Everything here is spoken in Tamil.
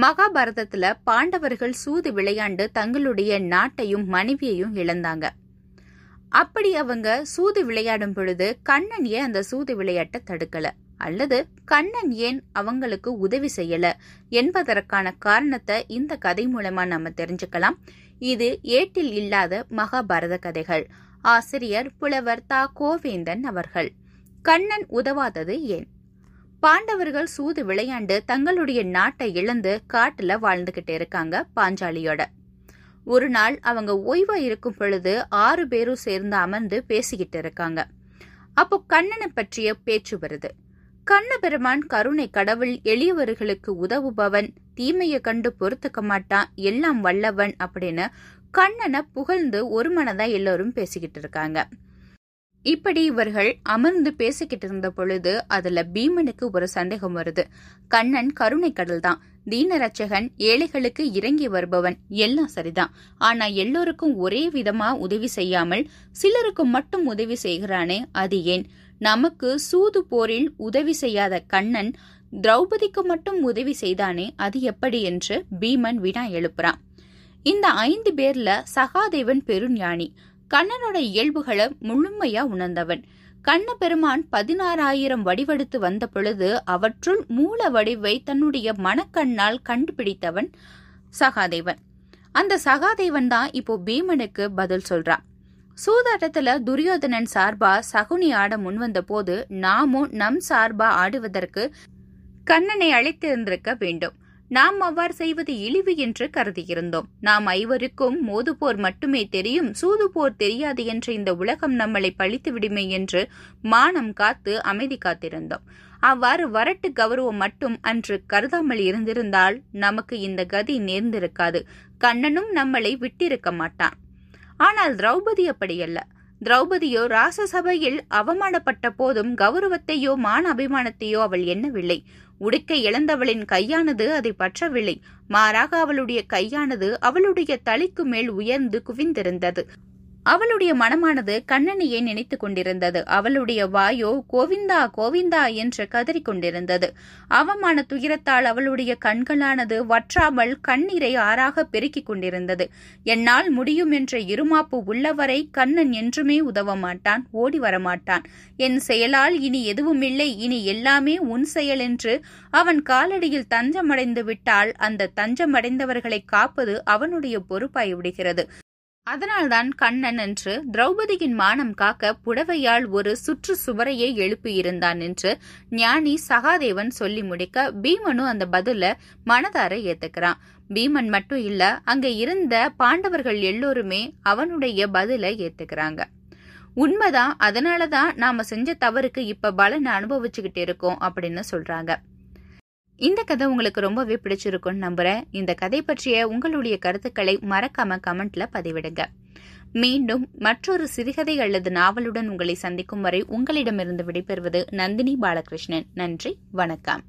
மகாபாரதத்துல பாண்டவர்கள் சூது விளையாண்டு தங்களுடைய நாட்டையும் மனைவியையும் இழந்தாங்க. அப்படி அவங்க சூது விளையாடும் பொழுது கண்ணன் ஏன் அந்த சூது விளையாட்டை தடுக்கல? அல்லது கண்ணன் ஏன் அவங்களுக்கு உதவி செய்யல என்பதற்கான காரணத்தை இந்த கதை மூலமா நம்ம தெரிஞ்சுக்கலாம். இது ஏட்டில் இல்லாத மகாபாரத கதைகள். ஆசிரியர் புலவர் தா. கோவேந்தன் அவர்கள். கண்ணன் உதவாதது ஏன்? பாண்டவர்கள் சூது விளையாண்டு தங்களுடைய நாட்டை இழந்து காட்டுல வாழ்ந்துகிட்டு இருக்காங்க பாஞ்சாலியோட. ஒரு நாள் அவங்க ஓய்வா இருக்கும் பொழுது ஆறு பேரும் சேர்ந்து அமர்ந்து பேசிக்கிட்டு இருக்காங்க. அப்போ கண்ணனை பற்றிய பேச்சு வருது. கண்ணபெருமான் கருணை கடவுள் எளியவர்களுக்கு உதவுபவன் தீமையை கண்டு பொறுத்துக்க மாட்டான் எல்லாம் வல்லவன் அப்படின்னு கண்ணனை புகழ்ந்து ஒரு மனதா எல்லோரும் பேசிக்கிட்டு இருக்காங்க. இப்படி இவர்கள் அமர்ந்து பேசிக்கிட்டு இருந்த பொழுது அதுல பீமனுக்கு ஒரு சந்தேகம் வருது. கண்ணன் கருணை கடல் தான் தீனரட்சகன் ஏழைகளுக்கு இறங்கி வருபவன் எல்லாம் சரிதான். ஆனா எல்லோருக்கும் ஒரே விதமா உதவி செய்யாமல் சிலருக்கு மட்டும் உதவி செய்கிறானே அது ஏன்? நமக்கு சூது போரில் உதவி செய்யாத கண்ணன் திரௌபதிக்கு மட்டும் உதவி செய்தானே அது எப்படி என்று பீமன் வினா எழுப்புறான். இந்த ஐந்து பேர்ல சகாதேவன் பெருஞானி. கண்ணனோட இயல்புகளை முழுமையா உணர்ந்தவன். கண்ண பெருமான் பதினாறாயிரம் வடிவெடுத்து வந்த பொழுது அவற்றுள் மூல வடிவை தன்னுடைய மனக்கண்ணால் கண்டுபிடித்தவன் சகாதேவன். அந்த சகாதேவன் தான் இப்போ பீமனுக்கு பதில் சொல்றான். சூதாட்டத்துல துரியோதனன் சார்பா சகுனி ஆட முன்வந்த போது நாமும் நம் சார்பா ஆடுவதற்கு கண்ணனை அழைத்திருந்திருக்க வேண்டும். நாம் அவ்வாறு செய்வது இழிவு என்று கருதியிருந்தோம். நாம் ஐவருக்கும் மோதுபோர் மட்டுமே தெரியும் சூதுபோர் தெரியாது என்ற இந்த உலகம் நம்மளை பழித்து விடுமே என்று மானம் காத்து அமைதி காத்திருந்தோம். அவ்வாறு வரட்டு கௌரவம் மட்டும் அன்று கருதாமல் இருந்திருந்தால் நமக்கு இந்த கதி நேர்ந்திருக்காது. கண்ணனும் நம்மளை விட்டிருக்க மாட்டான். ஆனால் திரௌபதி அப்படியல்ல. திரௌபதியோ ராசசபையில் அவமானப்பட்ட போதும் கௌரவத்தையோ மான அபிமானத்தையோ அவள் எண்ணவில்லை. உடுக்கை இழந்தவளின் கையானது அதை பற்றவில்லை. மாறாக அவளுடைய கையானது அவளுடைய தலைக்கு மேல் உயர்ந்து குவிந்திருந்தது. அவளுடைய மனமானது கண்ணனையே நினைத்துக் கொண்டிருந்தது. அவளுடைய வாயோ கோவிந்தா கோவிந்தா என்று கதறிக் கொண்டிருந்தது. அவமான துயரத்தால் அவளுடைய கண்களானது வற்றாமல் கண்ணீரை ஆறாக பெருக்கிக் கொண்டிருந்தது. என்னால் முடியும் என்ற இருமாப்பு உள்ளவரை கண்ணன் என்றுமே உதவ மாட்டான் ஓடி வரமாட்டான் என் செயலால் இனி எதுவுமில்லை இனி எல்லாமே உன் செயல் என்று அவன் காலடியில் தஞ்சமடைந்து விட்டால் அந்த தஞ்சமடைந்தவர்களை காப்பது அவனுடைய பொறுப்பாய் விடுகிறது. அதனால்தான் கண்ணன் என்று திரௌபதியின் மானம் காக்க புடவையால் ஒரு சுற்று சுவரையே எழுப்பியிருந்தான் என்று ஞானி சகாதேவன் சொல்லி முடிக்க பீமனு அந்த பதில மனதார ஏத்துக்கிறான். பீமன் மட்டும் இல்ல அங்க இருந்த பாண்டவர்கள் எல்லோருமே அவனுடைய பதில ஏத்துக்கிறாங்க. உண்மைதான் அதனாலதான் நாம செஞ்ச தவறுக்கு இப்ப பலனை அனுபவிச்சுக்கிட்டு இருக்கோம் அப்படின்னு சொல்றாங்க. இந்த கதை உங்களுக்கு ரொம்பவே பிடிச்சிருக்கும்னு நம்புறேன். இந்த கதை பற்றிய உங்களுடைய கருத்துக்களை மறக்காம கமெண்ட்ல பதிவிடுங்க. மீண்டும் மற்றொரு சிறுகதை அல்லது நாவலுடன் உங்களை சந்திக்கும் வரை உங்களிடமிருந்து விடைபெறுவது நந்தினி பாலகிருஷ்ணன். நன்றி வணக்கம்.